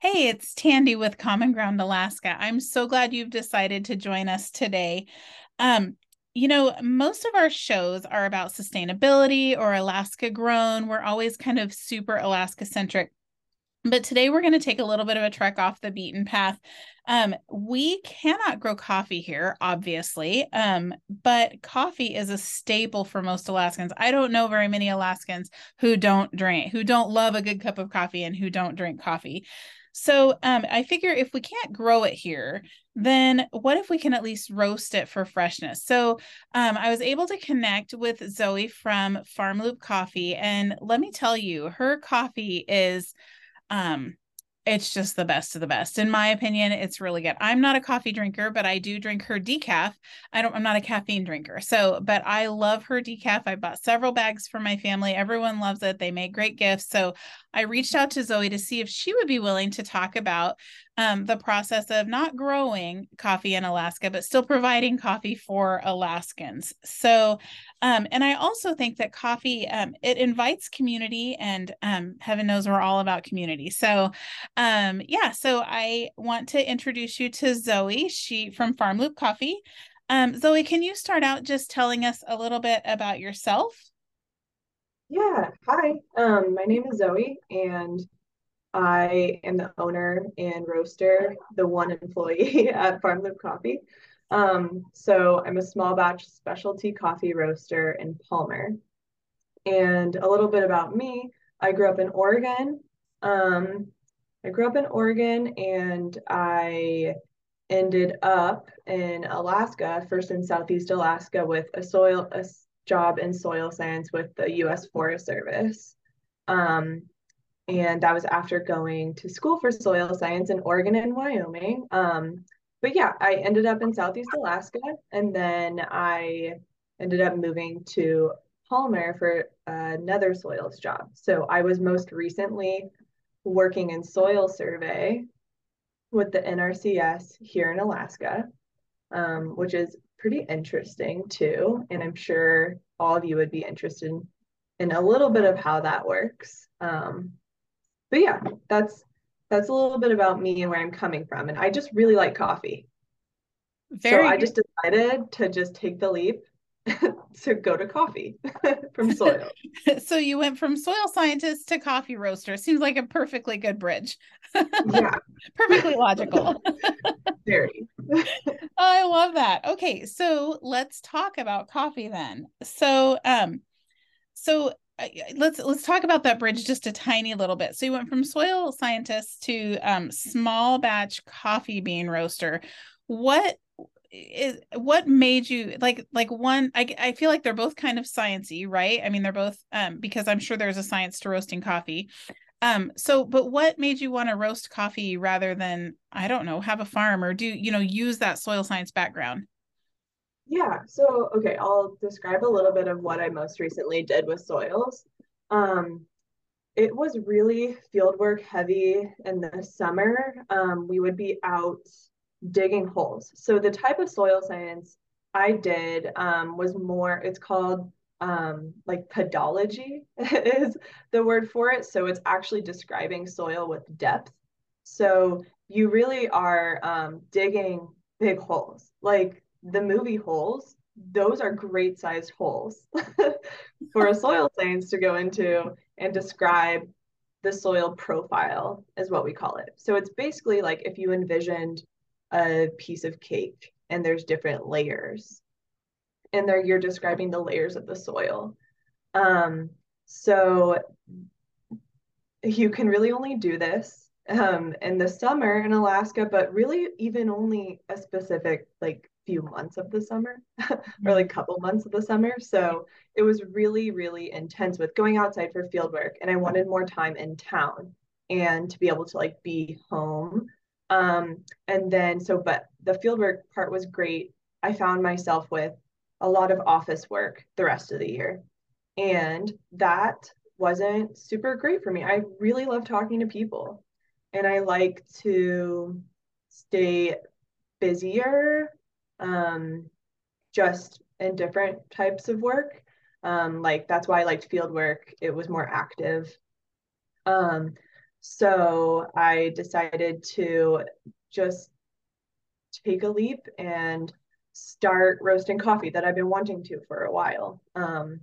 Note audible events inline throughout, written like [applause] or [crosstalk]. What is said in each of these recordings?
Hey, it's Tandy with Common Ground Alaska. I'm so glad you've decided to join us today. Um, you know, most of our shows are about sustainability or Alaska grown. We're always kind of super Alaska centric. But today we're going to take a little bit of a trek off the beaten path. Um, we cannot grow coffee here, obviously, um, but coffee is a staple for most Alaskans. I don't know very many Alaskans who don't drink, who don't love a good cup of coffee and who don't drink coffee. So um, I figure if we can't grow it here, then what if we can at least roast it for freshness? So um, I was able to connect with Zoe from Farm Loop Coffee, and let me tell you, her coffee is um it's just the best of the best. In my opinion it's really good. I'm not a coffee drinker but i do drink her decaf. I don't i'm not a caffeine drinker. So but i love her decaf. I bought several bags for my family. Everyone loves it. They make great gifts. So i reached out to zoe to see if she would be willing to talk about um, the process of not growing coffee in Alaska, but still providing coffee for Alaskans. So, um, and I also think that coffee um, it invites community, and um, heaven knows we're all about community. So, um, yeah. So I want to introduce you to Zoe. She from Farm Loop Coffee. Um, Zoe, can you start out just telling us a little bit about yourself? Yeah, hi. My name is Zoe, and I am the owner and roaster, the one employee [laughs] at Farm Loop Coffee. Um, so I'm a small batch specialty coffee roaster in Palmer. And a little bit about me, I grew up in Oregon. Um, I grew up in Oregon and I ended up in Alaska, first in Southeast Alaska with a soil a job in soil science with the US Forest Service. Um, and that was after going to school for soil science in Oregon and Wyoming. Um, but yeah, I ended up in Southeast Alaska, and then I ended up moving to Palmer for another soils job. So I was most recently working in soil survey with the NRCS here in Alaska, um, which is pretty interesting too. And I'm sure all of you would be interested in, a little bit of how that works. Um, but yeah, that's that's a little bit about me and where I'm coming from. And I just really like coffee. Very so I just decided to just take the leap [laughs] to go to coffee [laughs] from soil. [laughs] so you went from soil scientist to coffee roaster. Seems like a perfectly good bridge. yeah. perfectly logical. Very. I love that. Okay, so let's talk about coffee then. So um so let's let's talk about that bridge just a tiny little bit. So you went from soil scientist to um, small batch coffee bean roaster. What is what made you like like one? I I feel like they're both kind of sciency, right? I mean, they're both um, because I'm sure there's a science to roasting coffee. Um, so but what made you want to roast coffee rather than I don't know have a farm or do you know use that soil science background? Yeah, so okay, I'll describe a little bit of what I most recently did with soils. Um, it was really fieldwork heavy in the summer. Um, we would be out digging holes. So the type of soil science I did um, was more, it's called um, like pedology [laughs] is the word for it. So it's actually describing soil with depth. So you really are um, digging big holes. Like the movie holes, those are great sized holes [laughs] for a soil science to go into and describe the soil profile, is what we call it. So it's basically like if you envisioned a piece of cake and there's different layers, and there you're describing the layers of the soil. Um, so you can really only do this um, in the summer in Alaska, but really even only a specific like few months of the summer [laughs] or like couple months of the summer. So it was really, really intense with going outside for field work. And I wanted more time in town and to be able to like be home. Um, and then so, but the field work part was great. I found myself with a lot of office work the rest of the year. And that wasn't super great for me. I really love talking to people and I like to stay busier um, just in different types of work. Um, like that's why I liked field work. It was more active. Um, So I decided to just take a leap and start roasting coffee that I've been wanting to for a while. Um,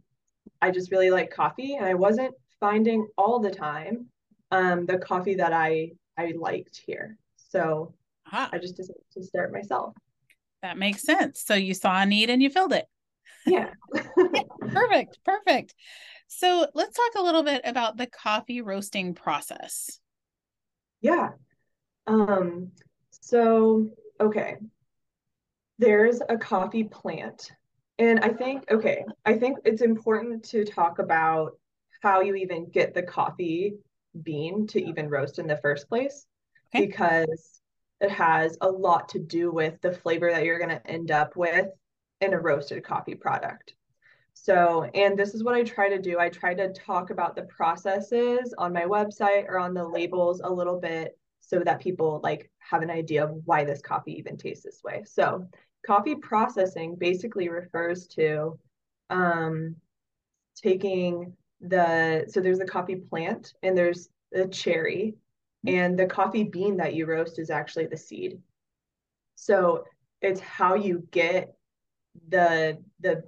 I just really like coffee, and I wasn't finding all the time um, the coffee that I I liked here. So ah. I just decided to start myself. That makes sense. So you saw a need and you filled it. Yeah. [laughs] yeah. Perfect. Perfect. So let's talk a little bit about the coffee roasting process. Yeah. Um, so okay. There's a coffee plant. And I think, okay, I think it's important to talk about how you even get the coffee bean to even roast in the first place okay. because it has a lot to do with the flavor that you're going to end up with in a roasted coffee product. So, and this is what I try to do. I try to talk about the processes on my website or on the labels a little bit so that people like have an idea of why this coffee even tastes this way. So, coffee processing basically refers to um, taking the so there's the coffee plant and there's the cherry and the coffee bean that you roast is actually the seed. So it's how you get the the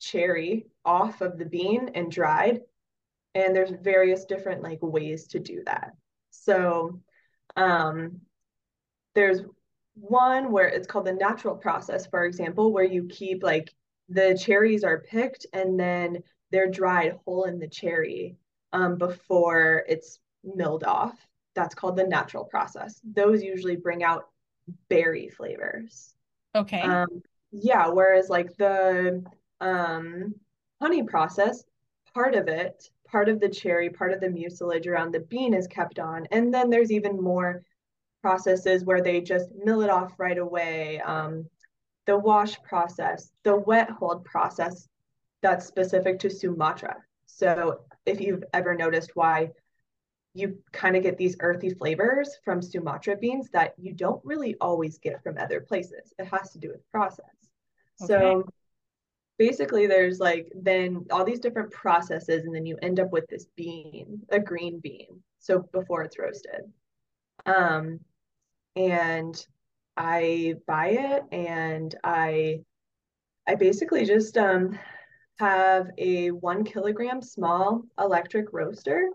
cherry off of the bean and dried and there's various different like ways to do that. So um there's one where it's called the natural process for example where you keep like the cherries are picked and then they're dried whole in the cherry um, before it's milled off. That's called the natural process. Those usually bring out berry flavors. Okay. Um, yeah, whereas like the um, honey process, part of it, part of the cherry, part of the mucilage around the bean is kept on. And then there's even more processes where they just mill it off right away. Um, the wash process, the wet hulled process that's specific to Sumatra. So if you've ever noticed why you kind of get these earthy flavors from Sumatra beans that you don't really always get from other places. It has to do with process. Okay. So basically there's like then all these different processes and then you end up with this bean, a green bean. So before it's roasted. Um and I buy it and I I basically just um have a one kilogram small electric roaster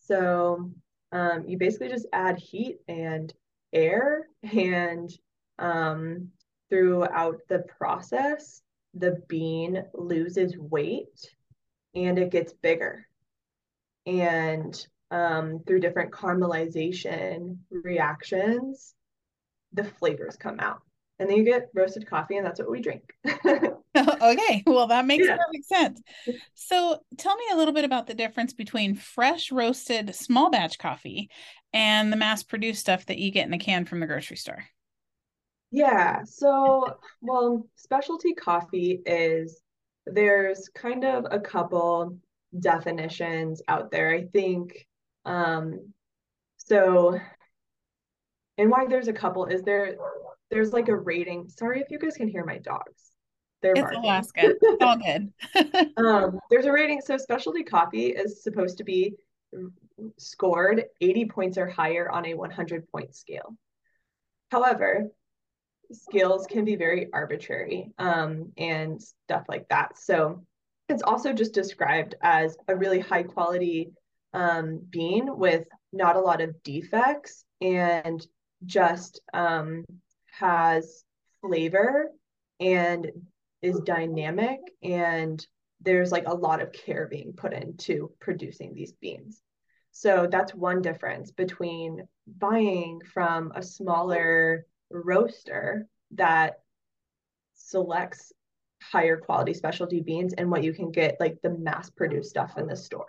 so um, you basically just add heat and air, and um, throughout the process, the bean loses weight and it gets bigger. And um, through different caramelization reactions, the flavors come out. And then you get roasted coffee, and that's what we drink. [laughs] [laughs] okay, well, that makes yeah. perfect sense. So, tell me a little bit about the difference between fresh roasted small batch coffee and the mass produced stuff that you get in a can from the grocery store. Yeah, so, well, specialty coffee is there's kind of a couple definitions out there. I think um so and why there's a couple is there there's like a rating. Sorry if you guys can hear my dogs. They're it's. Alaska. It's all good. [laughs] um, there's a rating. So specialty coffee is supposed to be scored 80 points or higher on a 100 point scale. However, scales can be very arbitrary um, and stuff like that. So it's also just described as a really high quality um, bean with not a lot of defects and just um, has flavor and is dynamic and there's like a lot of care being put into producing these beans. So that's one difference between buying from a smaller roaster that selects higher quality specialty beans and what you can get like the mass produced stuff in the store.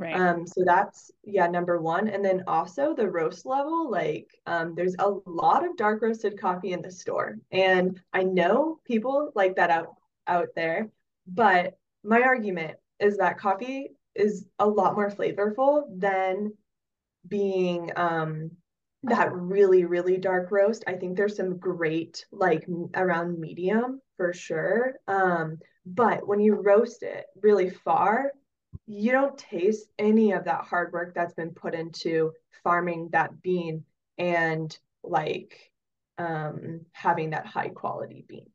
Right. Um, so that's yeah, number one. And then also the roast level, like um, there's a lot of dark roasted coffee in the store. And I know people like that out out there, but my argument is that coffee is a lot more flavorful than being um that really, really dark roast. I think there's some great like around medium for sure. Um, but when you roast it really far, you don't taste any of that hard work that's been put into farming that bean and like um, having that high quality bean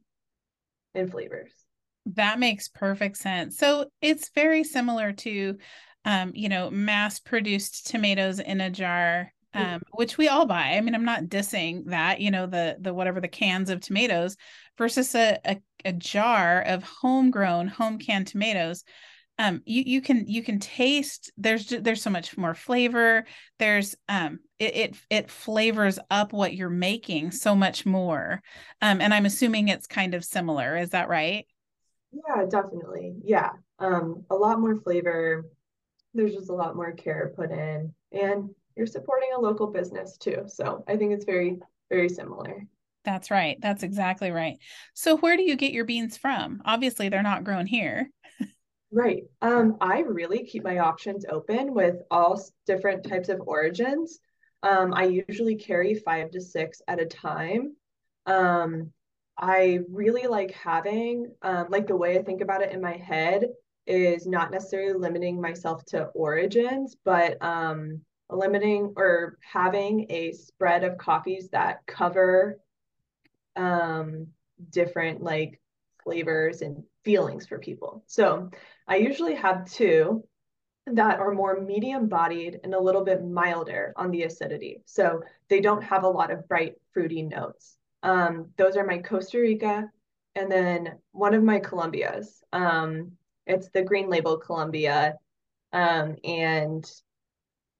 and flavors. That makes perfect sense. So it's very similar to, um, you know, mass produced tomatoes in a jar, um, which we all buy. I mean, I'm not dissing that, you know, the the whatever the cans of tomatoes versus a, a, a jar of homegrown, home canned tomatoes um you you can you can taste there's there's so much more flavor. There's um it it, it flavors up what you're making so much more. Um and i'm assuming it's kind of similar is that right? Yeah definitely. Yeah um a lot more flavor. There's just a lot more care put in and you're supporting a local business too so i think it's very very similar. That's right. That's exactly right. So where do you get your beans from? Obviously they're not grown here [laughs] Right. Um, I really keep my options open with all different types of origins. Um, I usually carry five to six at a time. Um, I really like having, um, like the way I think about it in my head is not necessarily limiting myself to origins, but um, limiting or having a spread of coffees that cover um, different like flavors and feelings for people. So I usually have two that are more medium bodied and a little bit milder on the acidity. So they don't have a lot of bright fruity notes. Um, those are my Costa Rica and then one of my Colombias. Um, it's the green label Colombia. Um, and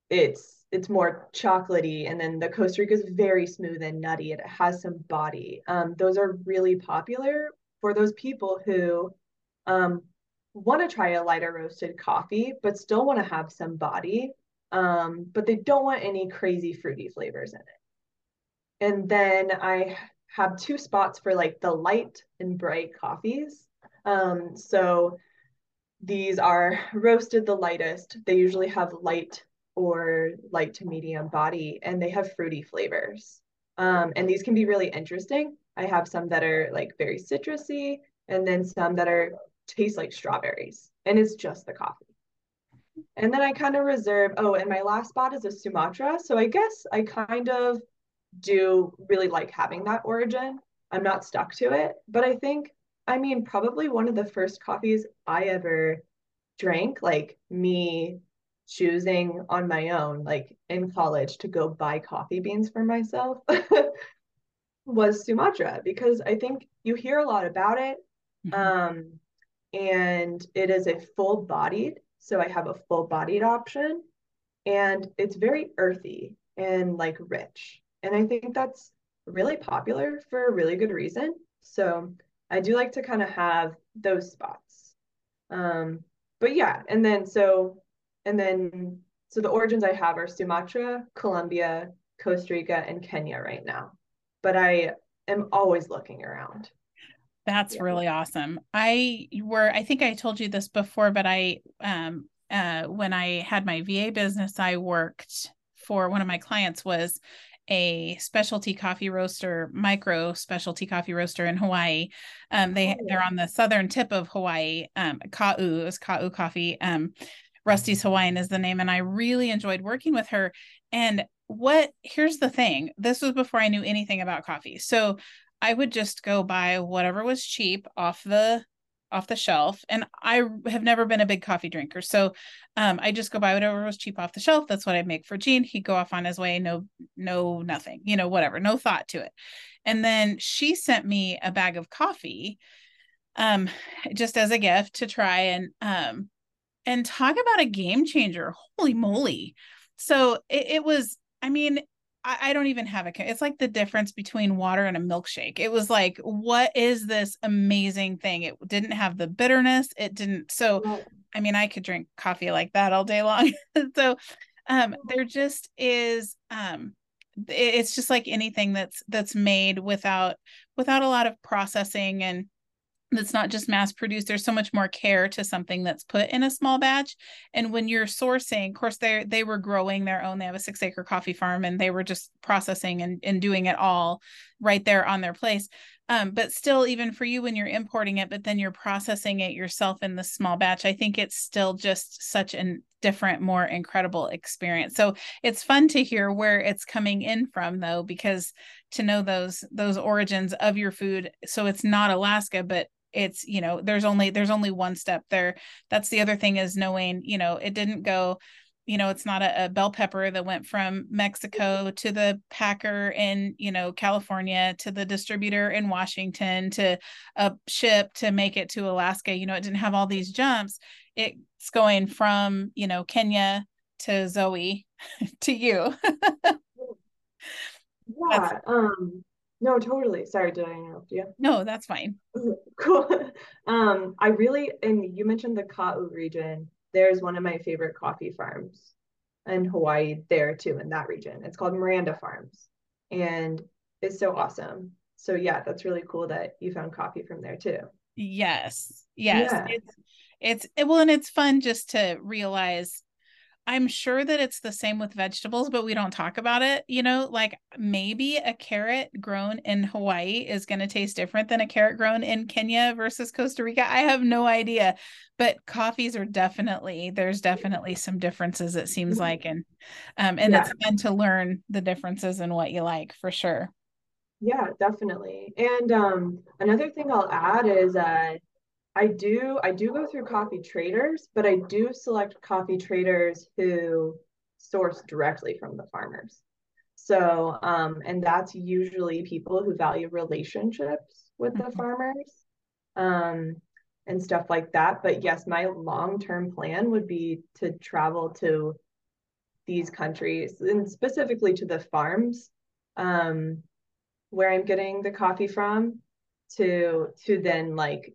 it's it's more chocolatey and then the Costa Rica is very smooth and nutty and it has some body. Um, those are really popular for those people who um, want to try a lighter roasted coffee, but still want to have some body, um, but they don't want any crazy fruity flavors in it. And then I have two spots for like the light and bright coffees. Um, so these are [laughs] roasted the lightest. They usually have light or light to medium body, and they have fruity flavors. Um, and these can be really interesting. I have some that are like very citrusy, and then some that are taste like strawberries and it's just the coffee. And then I kind of reserve, oh, and my last spot is a Sumatra. So I guess I kind of do really like having that origin. I'm not stuck to it, but I think, I mean, probably one of the first coffees I ever drank, like me choosing on my own, like in college, to go buy coffee beans for myself [laughs] was Sumatra because I think you hear a lot about it. Mm-hmm. Um, and it is a full bodied. So I have a full bodied option and it's very earthy and like rich. And I think that's really popular for a really good reason. So I do like to kind of have those spots. Um, but yeah, and then so, and then so the origins I have are Sumatra, Colombia, Costa Rica, and Kenya right now. But I am always looking around. That's yeah. really awesome. I were I think I told you this before, but I um uh when I had my VA business, I worked for one of my clients was a specialty coffee roaster, micro specialty coffee roaster in Hawaii. Um, they oh. they're on the southern tip of Hawaii. Um, Ka'u is Ka'u Coffee. Um, Rusty's Hawaiian is the name, and I really enjoyed working with her. And what here's the thing: this was before I knew anything about coffee. So I would just go buy whatever was cheap off the off the shelf and I have never been a big coffee drinker. So um, I just go buy whatever was cheap off the shelf that's what I make for Gene he'd go off on his way no no nothing you know whatever no thought to it. And then she sent me a bag of coffee um just as a gift to try and um and talk about a game changer holy moly. So it, it was I mean I, I don't even have a. It's like the difference between water and a milkshake. It was like, what is this amazing thing? It didn't have the bitterness. It didn't. So, I mean, I could drink coffee like that all day long. [laughs] so, um, there just is. Um, it's just like anything that's that's made without without a lot of processing and that's not just mass produced there's so much more care to something that's put in a small batch. And when you're sourcing of course they they were growing their own they have a six acre coffee farm and they were just processing and, and doing it all right there on their place. Um, but still even for you when you're importing it but then you're processing it yourself in the small batch i think it's still just such a different more incredible experience. So it's fun to hear where it's coming in from though because to know those those origins of your food so it's not alaska but it's you know there's only there's only one step there. That's the other thing is knowing you know it didn't go you know it's not a, a, bell pepper that went from mexico to the packer in you know california to the distributor in washington to a ship to make it to alaska. You know it didn't have all these jumps. It's going from you know kenya to zoe [laughs] to you. [laughs] Yeah um no totally sorry did i interrupt you no that's fine [laughs] cool um i really and you mentioned the Ka'u region there's one of my favorite coffee farms in Hawaii there too in that region. It's called Miranda Farms and it's so awesome. So yeah, that's really cool that you found coffee from there too. Yes. Yes. Yeah. It's it's well and it's fun just to realize I'm sure that it's the same with vegetables, but we don't talk about it. You know, like maybe a carrot grown in Hawaii is going to taste different than a carrot grown in Kenya versus Costa Rica. I have no idea, but coffees are definitely there's definitely some differences. It seems like, and um, and yeah. it's fun to learn the differences and what you like for sure. Yeah, definitely. And um, another thing I'll add is uh, I do I do go through coffee traders, but I do select coffee traders who source directly from the farmers. So um, and that's usually people who value relationships with mm-hmm. the farmers um, and stuff like that. But yes, my long-term plan would be to travel to these countries and specifically to the farms um, where I'm getting the coffee from to to then like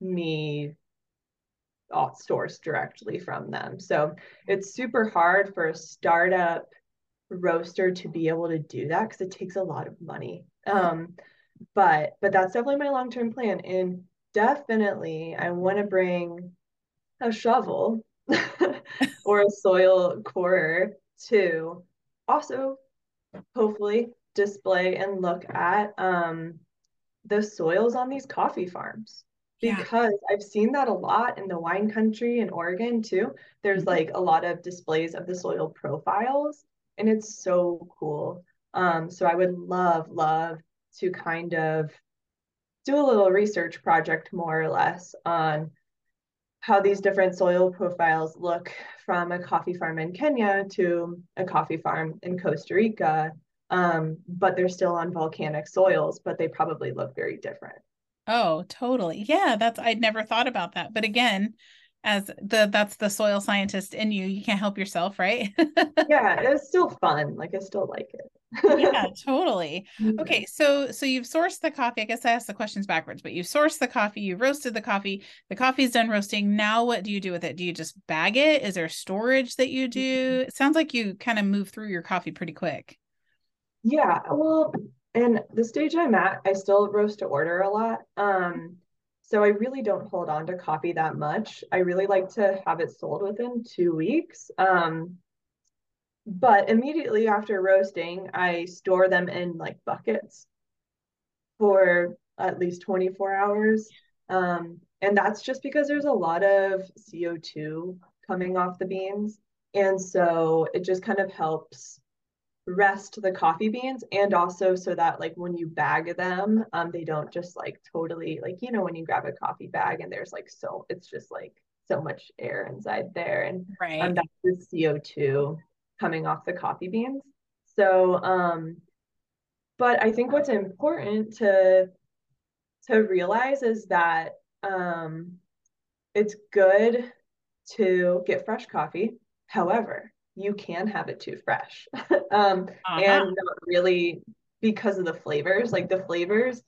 me source directly from them. So it's super hard for a startup roaster to be able to do that because it takes a lot of money. Um, but but that's definitely my long term plan. And definitely, I want to bring a shovel [laughs] or a soil corer to also hopefully display and look at um, the soils on these coffee farms because yeah. I've seen that a lot in the wine country in Oregon too. There's mm-hmm. like a lot of displays of the soil profiles and it's so cool. Um, so I would love, love to kind of do a little research project more or less on how these different soil profiles look from a coffee farm in Kenya to a coffee farm in Costa Rica. Um, but they're still on volcanic soils, but they probably look very different. Oh, totally. Yeah, that's I'd never thought about that. But again, as the that's the soil scientist in you, you can't help yourself, right? [laughs] yeah, it's still fun. Like I still like it. yeah, [laughs] totally. Mm-hmm. Okay, so so you've sourced the coffee. I guess I asked the questions backwards, but you've sourced the coffee, you've roasted the coffee, the coffee's done roasting. Now what do you do with it? Do you just bag it? Is there storage that you mm-hmm. do? It sounds like you kind of move through your coffee pretty quick. Yeah, well, and the stage I'm at, I still roast to order a lot. Um, so I really don't hold on to coffee that much. I really like to have it sold within two weeks. Um, but immediately after roasting, I store them in like buckets for at least 24 hours. Um, and that's just because there's a lot of CO2 coming off the beans. And so it just kind of helps rest the coffee beans and also so that like when you bag them um they don't just like totally like you know when you grab a coffee bag and there's like so it's just like so much air inside there and right. um, that's the CO2 coming off the coffee beans so um but I think what's important to to realize is that um it's good to get fresh coffee however you can have it too fresh. [laughs] Um, uh-huh. and not really because of the flavors. Like the flavors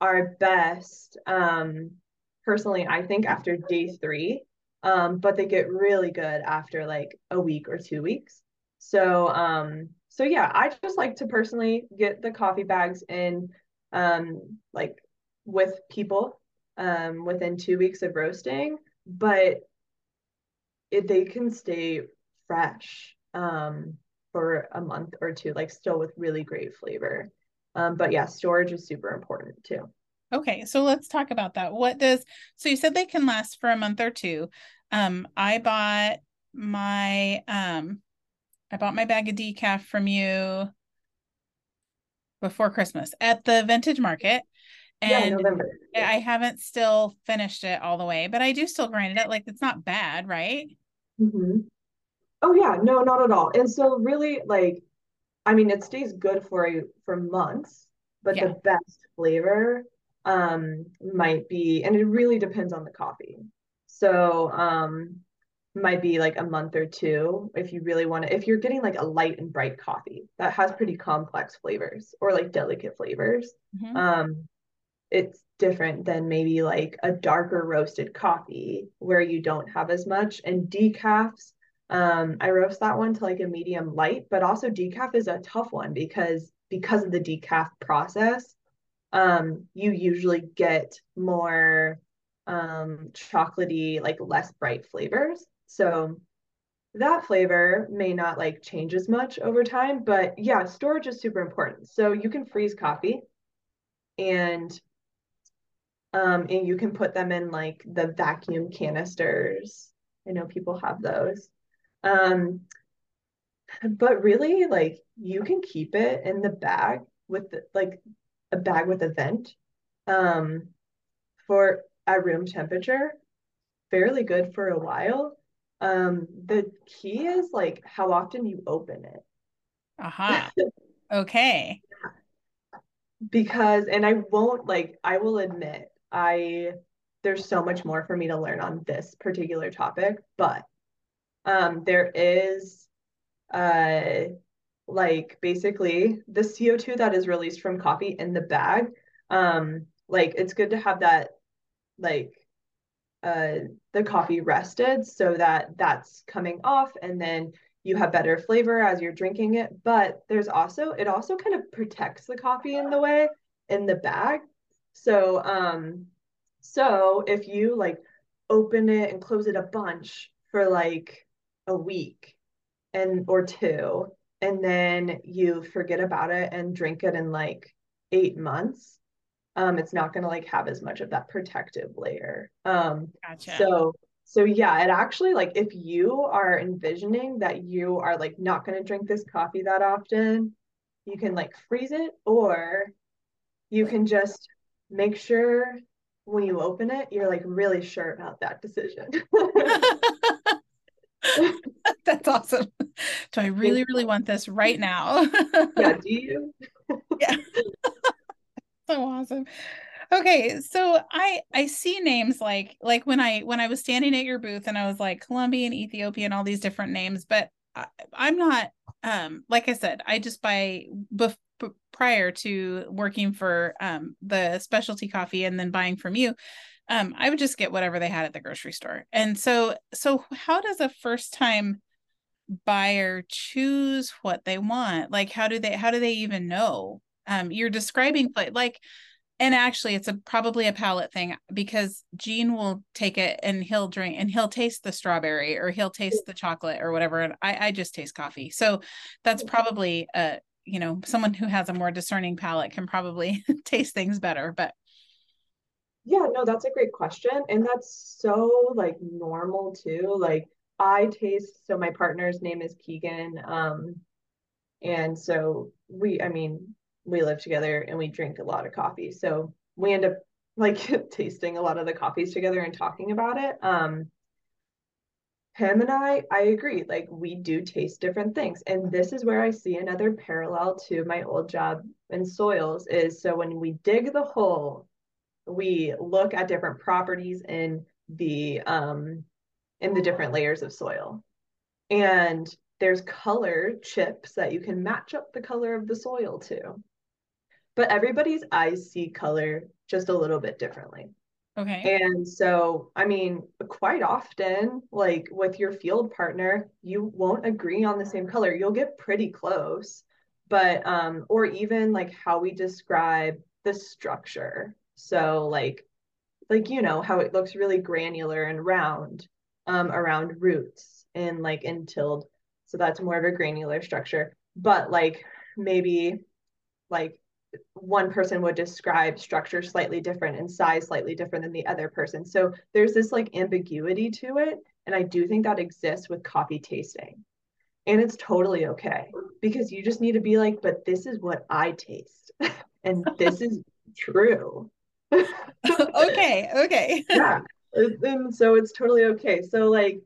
are best um, personally i think after day three um, but they get really good after like a week or two weeks. So um so yeah i just like to personally get the coffee bags in um like with people um within two weeks of roasting but it, they can stay fresh um, for a month or two, like still with really great flavor. Um, but yeah, storage is super important too. Okay, so let's talk about that. What does so you said they can last for a month or two. Um, I bought my um I bought my bag of decaf from you before Christmas at the vintage market. And yeah, I haven't still finished it all the way, but I do still grind it. Like it's not bad, right? Mm-hmm. Oh yeah, no, not at all. And so really like I mean it stays good for you for months, but yeah. the best flavor um might be and it really depends on the coffee. So um might be like a month or two if you really want to if you're getting like a light and bright coffee that has pretty complex flavors or like delicate flavors mm-hmm. um it's different than maybe like a darker roasted coffee where you don't have as much and decafs um i roast that one to like a medium light but also decaf is a tough one because because of the decaf process um you usually get more um chocolatey like less bright flavors so that flavor may not like change as much over time, but yeah, storage is super important. So you can freeze coffee and um and you can put them in like the vacuum canisters. I know people have those. Um but really like you can keep it in the bag with the, like a bag with a vent um for at room temperature fairly good for a while um, the key is like how often you open it. Aha. Uh-huh. [laughs] okay. Because, and I won't like, I will admit, I, there's so much more for me to learn on this particular topic, but um, there is, uh, like basically the CO2 that is released from coffee in the bag. Um, like it's good to have that like uh, the coffee rested so that that's coming off and then you have better flavor as you're drinking it but there's also it also kind of protects the coffee in the way in the bag so um so if you like open it and close it a bunch for like a week and or two and then you forget about it and drink it in like 8 months um, it's not going to like have as much of that protective layer. Um, gotcha. So, so yeah, it actually like if you are envisioning that you are like not going to drink this coffee that often, you can like freeze it, or you can just make sure when you open it, you're like really sure about that decision. [laughs] [laughs] [laughs] [laughs] That's awesome. Do I really, really want this right now? [laughs] yeah, do you? yeah [laughs] so awesome okay so i i see names like like when i when i was standing at your booth and i was like colombian ethiopian all these different names but I, i'm not um like i said i just buy bef- prior to working for um the specialty coffee and then buying from you um i would just get whatever they had at the grocery store. And so so how does a first time buyer choose what they want? Like how do they how do they even know? Um you're describing like and actually it's a probably a palate thing because Gene will take it and he'll drink and he'll taste the strawberry or he'll taste the chocolate or whatever and I I just taste coffee. So that's probably a you know someone who has a more discerning palate can probably [laughs] taste things better but yeah no that's a great question and that's so like normal too like I taste so my partner's name is Keegan um and so we I mean we live together and we drink a lot of coffee. So we end up like [laughs] tasting a lot of the coffees together and talking about it. Um, him and I, I agree. Like we do taste different things. And this is where I see another parallel to my old job in soils is so when we dig the hole, we look at different properties in the um in the different layers of soil. And there's color chips that you can match up the color of the soil to but everybody's eyes see color just a little bit differently. Okay. And so, I mean, quite often, like with your field partner, you won't agree on the same color. You'll get pretty close, but, um, or even like how we describe the structure. So, like, like, you know, how it looks really granular and round um, around roots and like in tilled. So that's more of a granular structure. But like maybe like one person would describe structure slightly different and size slightly different than the other person. So there's this like ambiguity to it. And I do think that exists with coffee tasting. And it's totally okay because you just need to be like, but this is what I taste. [laughs] and this is true. [laughs] okay. Okay. [laughs] yeah. And so it's totally okay. So, like,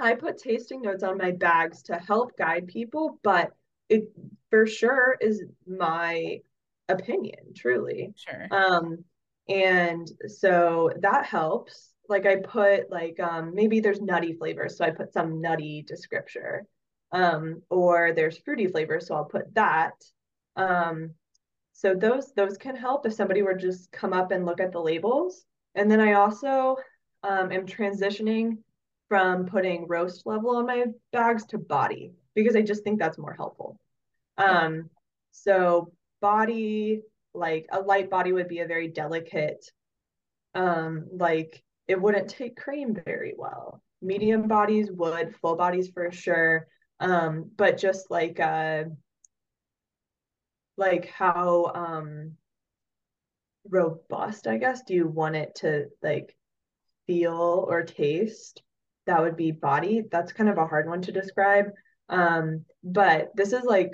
I put tasting notes on my bags to help guide people, but it for sure is my opinion, truly. Sure. Um, and so that helps. Like I put like um maybe there's nutty flavors, so I put some nutty descriptor. Um, or there's fruity flavors, so I'll put that. Um, so those those can help if somebody were just come up and look at the labels. And then I also um, am transitioning from putting roast level on my bags to body because I just think that's more helpful. Um, so body, like a light body would be a very delicate, um, like it wouldn't take cream very well. Medium bodies would, full bodies for sure. Um, but just like uh like how um robust, I guess, do you want it to like feel or taste? That would be body. That's kind of a hard one to describe. Um, but this is like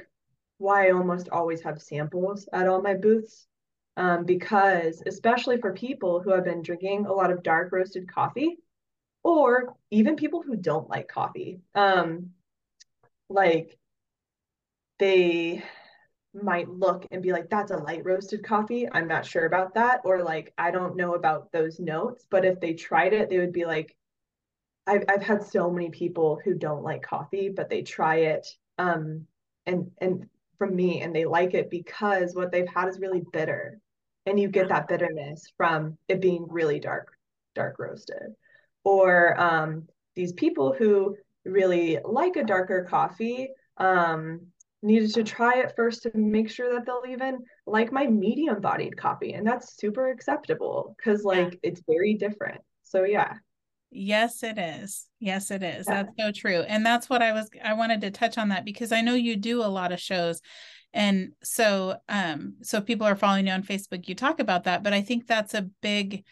why I almost always have samples at all my booths. Um, because especially for people who have been drinking a lot of dark roasted coffee, or even people who don't like coffee, um, like they might look and be like, that's a light roasted coffee. I'm not sure about that. Or like, I don't know about those notes. But if they tried it, they would be like, I've, I've had so many people who don't like coffee, but they try it. Um, and, and from me and they like it because what they've had is really bitter and you get that bitterness from it being really dark dark roasted or um, these people who really like a darker coffee um, needed to try it first to make sure that they'll even like my medium bodied coffee and that's super acceptable because like it's very different so yeah Yes, it is. Yes, it is. Yeah. That's so true. And that's what I was I wanted to touch on that because I know you do a lot of shows. And so um so people are following you on Facebook, you talk about that, but I think that's a big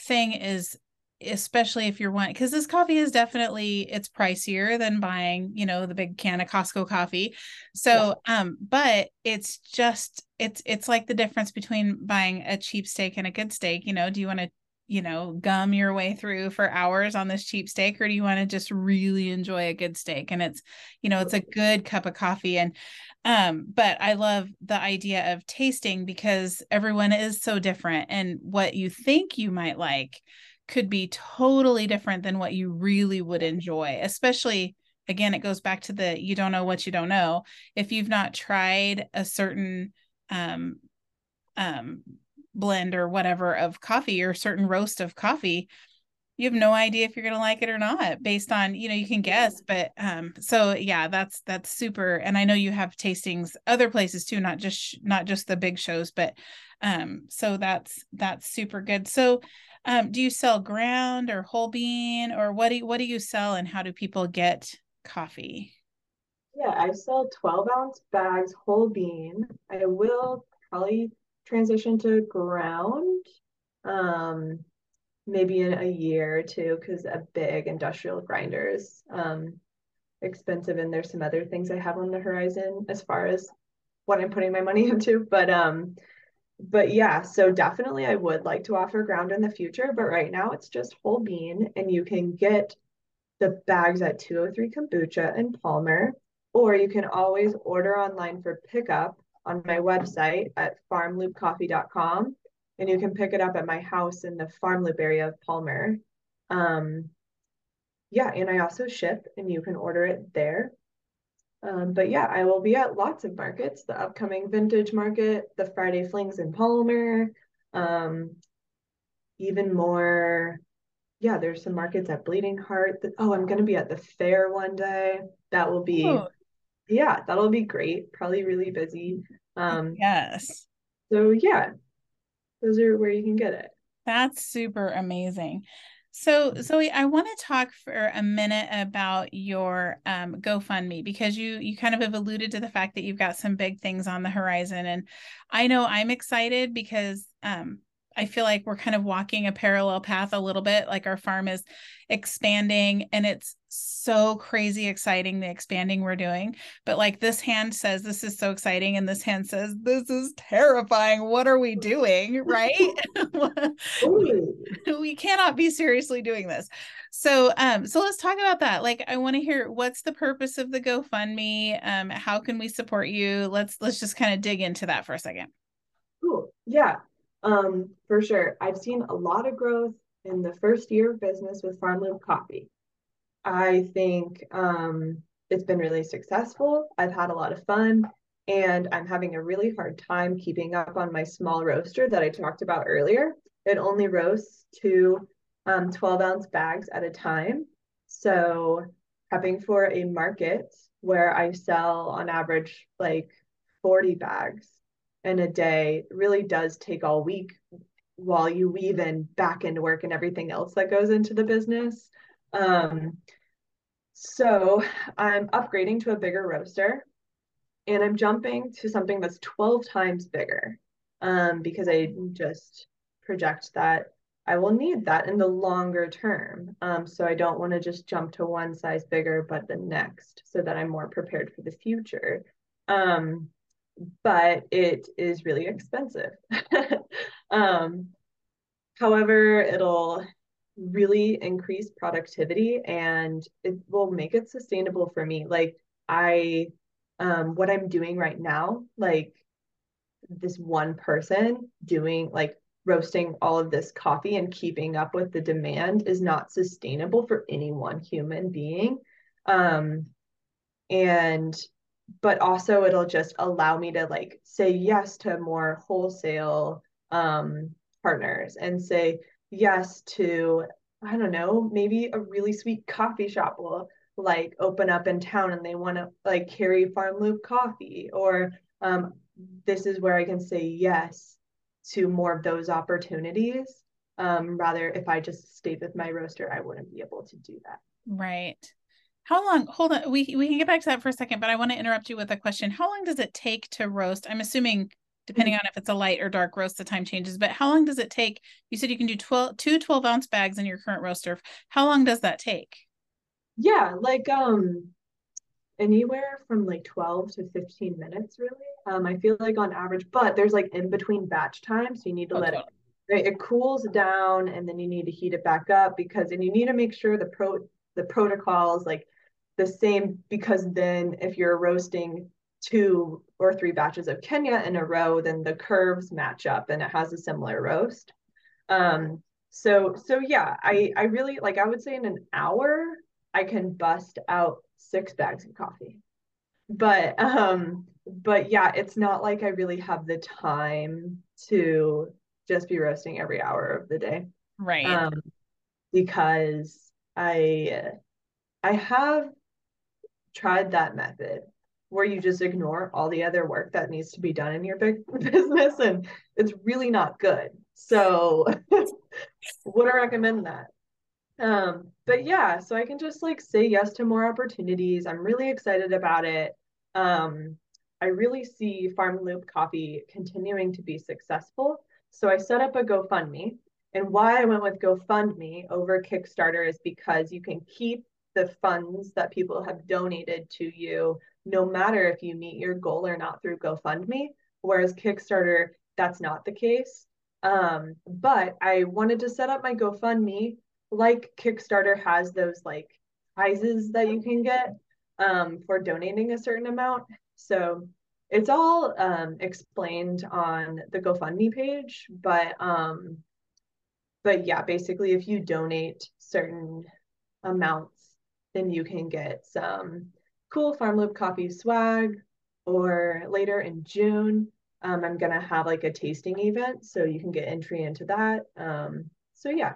thing is especially if you're one because this coffee is definitely it's pricier than buying you know the big can of costco coffee so yeah. um but it's just it's it's like the difference between buying a cheap steak and a good steak you know do you want to you know, gum your way through for hours on this cheap steak, or do you want to just really enjoy a good steak? And it's, you know, it's a good cup of coffee. And, um, but I love the idea of tasting because everyone is so different. And what you think you might like could be totally different than what you really would enjoy, especially again, it goes back to the you don't know what you don't know. If you've not tried a certain um, um, blend or whatever of coffee or certain roast of coffee you have no idea if you're going to like it or not based on you know you can guess but um so yeah that's that's super and i know you have tastings other places too not just not just the big shows but um so that's that's super good so um do you sell ground or whole bean or what do you, what do you sell and how do people get coffee yeah i sell 12 ounce bags whole bean i will probably transition to ground um, maybe in a year or two because a big industrial grinder is um, expensive and there's some other things I have on the horizon as far as what I'm putting my money [laughs] into. But um, but yeah, so definitely I would like to offer ground in the future, but right now it's just whole bean and you can get the bags at 203 Kombucha in Palmer, or you can always order online for pickup on my website at farmloopcoffee.com and you can pick it up at my house in the farm loop area of palmer. Um, yeah and i also ship and you can order it there um, but yeah i will be at lots of markets the upcoming vintage market the friday flings in palmer um, even more yeah there's some markets at bleeding heart that, oh i'm going to be at the fair one day that will be oh yeah, that'll be great. Probably really busy. Um, yes. So yeah, those are where you can get it. That's super amazing. So, Zoe, I want to talk for a minute about your um, GoFundMe because you you kind of have alluded to the fact that you've got some big things on the horizon, and I know I'm excited because um, I feel like we're kind of walking a parallel path a little bit. Like our farm is expanding and it's so crazy exciting the expanding we're doing. But like this hand says, this is so exciting. And this hand says, this is terrifying. What are we doing? Right? [laughs] we cannot be seriously doing this. So um, so let's talk about that. Like I want to hear what's the purpose of the GoFundMe? Um, how can we support you? Let's let's just kind of dig into that for a second. Cool. Yeah. Um, for sure. I've seen a lot of growth in the first year of business with Farm Coffee. I think um, it's been really successful. I've had a lot of fun, and I'm having a really hard time keeping up on my small roaster that I talked about earlier. It only roasts two um, 12 ounce bags at a time. So, prepping for a market where I sell on average like 40 bags in a day really does take all week while you weave in back end work and everything else that goes into the business. Um, so I'm upgrading to a bigger roaster and I'm jumping to something that's 12 times bigger um, because I just project that I will need that in the longer term. Um, so I don't want to just jump to one size bigger, but the next so that I'm more prepared for the future. Um, but it is really expensive. [laughs] um, however, it'll really increase productivity and it will make it sustainable for me. Like I, um, what I'm doing right now, like this one person doing like roasting all of this coffee and keeping up with the demand is not sustainable for any one human being. Um, and but also it'll just allow me to like say yes to more wholesale um, partners and say yes to I don't know, maybe a really sweet coffee shop will like open up in town and they want to like carry farm loop coffee or um, this is where I can say yes to more of those opportunities. Um, rather, if I just stayed with my roaster, I wouldn't be able to do that. Right. How long? Hold on. We we can get back to that for a second, but I want to interrupt you with a question. How long does it take to roast? I'm assuming depending mm-hmm. on if it's a light or dark roast, the time changes, but how long does it take? You said you can do 12 two 12 ounce bags in your current roaster. How long does that take? Yeah, like um anywhere from like 12 to 15 minutes really. Um I feel like on average, but there's like in between batch times, so you need to okay. let it it cools down and then you need to heat it back up because and you need to make sure the pro the protocols like the same because then if you're roasting two or three batches of Kenya in a row, then the curves match up and it has a similar roast. Um, so so yeah, I I really like I would say in an hour I can bust out six bags of coffee. But um but yeah, it's not like I really have the time to just be roasting every hour of the day. Right. Um, because I I have tried that method where you just ignore all the other work that needs to be done in your big [laughs] business and it's really not good. So [laughs] would I recommend that? Um, but yeah, so I can just like say yes to more opportunities. I'm really excited about it. Um, I really see Farm Loop Coffee continuing to be successful. So I set up a GoFundMe. And why I went with GoFundMe over Kickstarter is because you can keep the funds that people have donated to you, no matter if you meet your goal or not through GoFundMe. Whereas Kickstarter, that's not the case. Um, but I wanted to set up my GoFundMe like Kickstarter has those like prizes that you can get um, for donating a certain amount. So it's all um, explained on the GoFundMe page, but um, but yeah, basically, if you donate certain amounts then you can get some cool Farm Loop coffee swag. Or later in June, um, I'm gonna have like a tasting event, so you can get entry into that. Um, so yeah,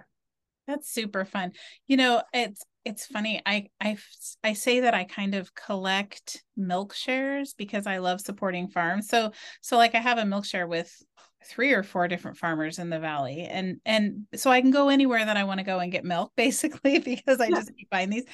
that's super fun. You know, it's it's funny. I I I say that I kind of collect milk shares because I love supporting farms. So so like I have a milk share with three or four different farmers in the valley and and so i can go anywhere that i want to go and get milk [laughs] basically because i just keep buying these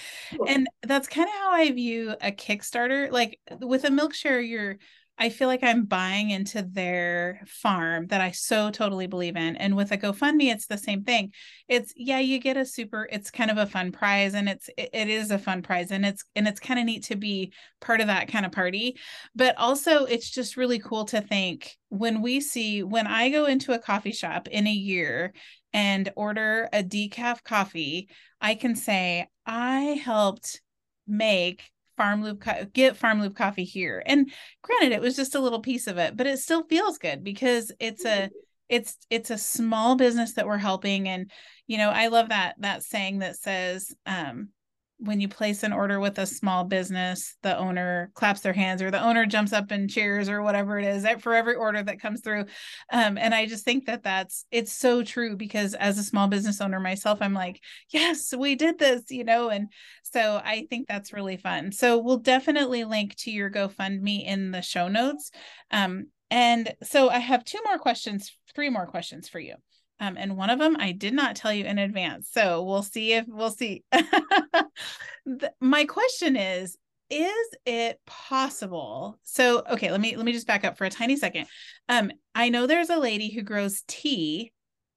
and that's kind of how i view a kickstarter like with a milk share you're I feel like I'm buying into their farm that I so totally believe in. And with a GoFundMe, it's the same thing. It's yeah, you get a super, it's kind of a fun prize and it's it, it is a fun prize and it's and it's kind of neat to be part of that kind of party. But also it's just really cool to think when we see when I go into a coffee shop in a year and order a decaf coffee, I can say I helped make farm loop co- get farm loop coffee here. And granted it was just a little piece of it but it still feels good because it's a it's it's a small business that we're helping. And you know i love that that saying that says um when you place an order with a small business, the owner claps their hands or the owner jumps up and cheers or whatever it is for every order that comes through. Um, and I just think that that's it's so true because as a small business owner myself, I'm like, yes, we did this, you know. And so I think that's really fun. So we'll definitely link to your GoFundMe in the show notes. Um, and so I have two more questions, three more questions for you. Um, and one of them I did not tell you in advance. So we'll see if we'll see. [laughs] the, my question is is it possible so okay let me let me just back up for a tiny second um i know there's a lady who grows tea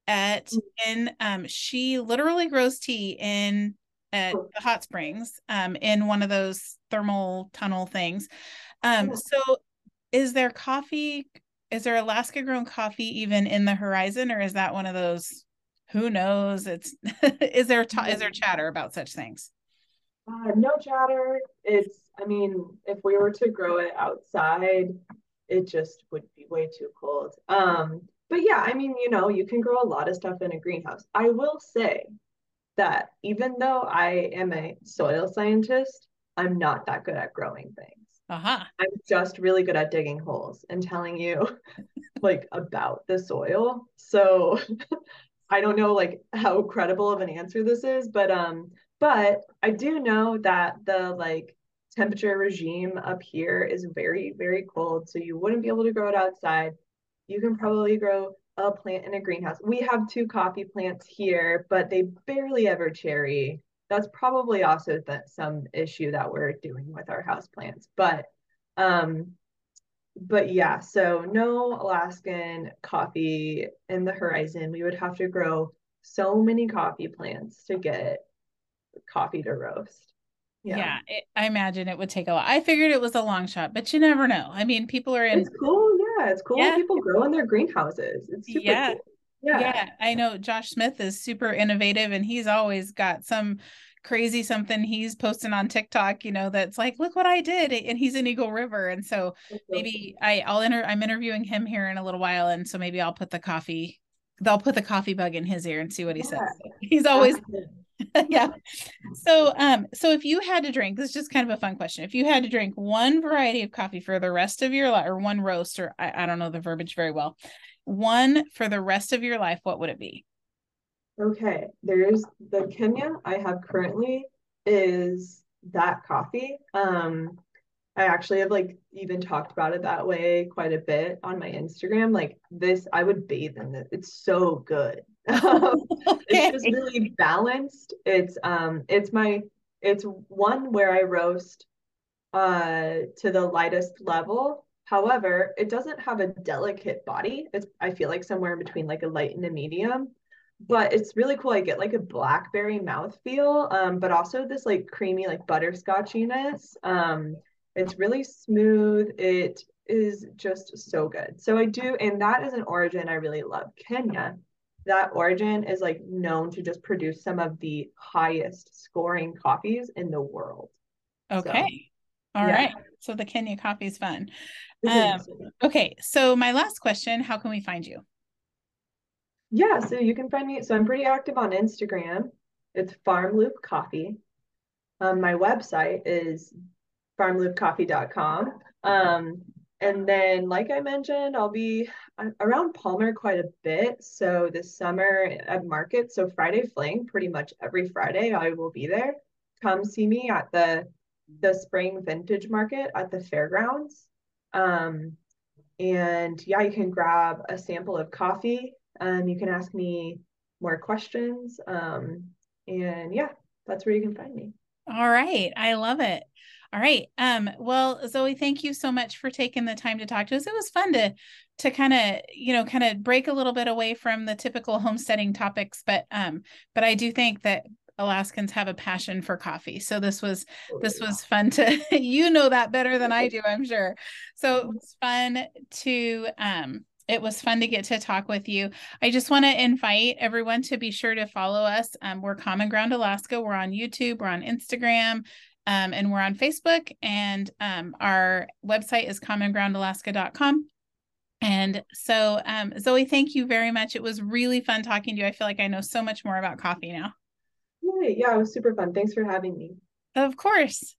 at mm. in um she literally grows tea in at the hot springs um in one of those thermal tunnel things um so is there coffee is there Alaska grown coffee even in the horizon, or is that one of those? Who knows? It's [laughs] is there ta- is there chatter about such things? Uh, no chatter. It's I mean, if we were to grow it outside, it just would be way too cold. Um, but yeah, I mean, you know, you can grow a lot of stuff in a greenhouse. I will say that even though I am a soil scientist, I'm not that good at growing things. Uh-huh. I'm just really good at digging holes and telling you [laughs] like about the soil. So [laughs] I don't know like how credible of an answer this is, but um but I do know that the like temperature regime up here is very very cold, so you wouldn't be able to grow it outside. You can probably grow a plant in a greenhouse. We have two coffee plants here, but they barely ever cherry that's probably also that some issue that we're doing with our house plants but um but yeah so no alaskan coffee in the horizon. We would have to grow so many coffee plants to get coffee to roast. Yeah, yeah it, i imagine it would take a lot. I figured it was a long shot but you never know. I mean people are in it's cool yeah it's cool yeah. people grow in their greenhouses. It's super yeah. cool. Yeah. yeah, I know Josh Smith is super innovative and he's always got some crazy something he's posting on TikTok, you know, that's like, look what I did. And he's in Eagle River. And so maybe I, I'll enter, I'm interviewing him here in a little while. And so maybe I'll put the coffee, they'll put the coffee bug in his ear and see what he yeah. says. [laughs] He's always, [laughs] yeah. So, um, so if you had to drink, this is just kind of a fun question. If you had to drink one variety of coffee for the rest of your life, or one roast, or I, I don't know the verbiage very well, one for the rest of your life, what would it be? Okay, there's the Kenya I have currently is that coffee. Um, I actually have like even talked about it that way quite a bit on my Instagram. Like this, I would bathe in it. It's so good. [laughs] [laughs] okay. It's just really balanced. It's um, it's my, it's one where I roast uh to the lightest level However, it doesn't have a delicate body. It's I feel like somewhere in between like a light and a medium. But it's really cool. I get like a blackberry mouth feel, um, but also this like creamy like butterscotchiness. Um, it's really smooth. It is just so good. So I do, and that is an origin I really love. Kenya, that origin is like known to just produce some of the highest scoring coffees in the world. Okay. So, All yeah. right. So the Kenya coffee is fun. Um, okay, so my last question: How can we find you? Yeah, so you can find me. So I'm pretty active on Instagram. It's Farm Loop Coffee. Um, my website is farmloopcoffee.com. Um, and then, like I mentioned, I'll be around Palmer quite a bit. So this summer at market, so Friday Fling, pretty much every Friday, I will be there. come see me at the the spring vintage market at the fairgrounds. Um, and yeah, you can grab a sample of coffee. Um, you can ask me more questions. Um, and yeah, that's where you can find me. All right. I love it. All right. Um, well, Zoe, thank you so much for taking the time to talk to us. It was fun to to kind of, you know, kind of break a little bit away from the typical homesteading topics, but um, but I do think that Alaskans have a passion for coffee. So this was this was fun to [laughs] you know that better than I [laughs] do, I'm sure. So it was fun to um it was fun to get to talk with you. I just want to invite everyone to be sure to follow us. Um, we're Common Ground Alaska. We're on YouTube, we're on Instagram, um, and we're on Facebook. And um, our website is commongroundalaska.com. And so, um, Zoe, thank you very much. It was really fun talking to you. I feel like I know so much more about coffee now. Yeah, it was super fun. Thanks for having me. Of course.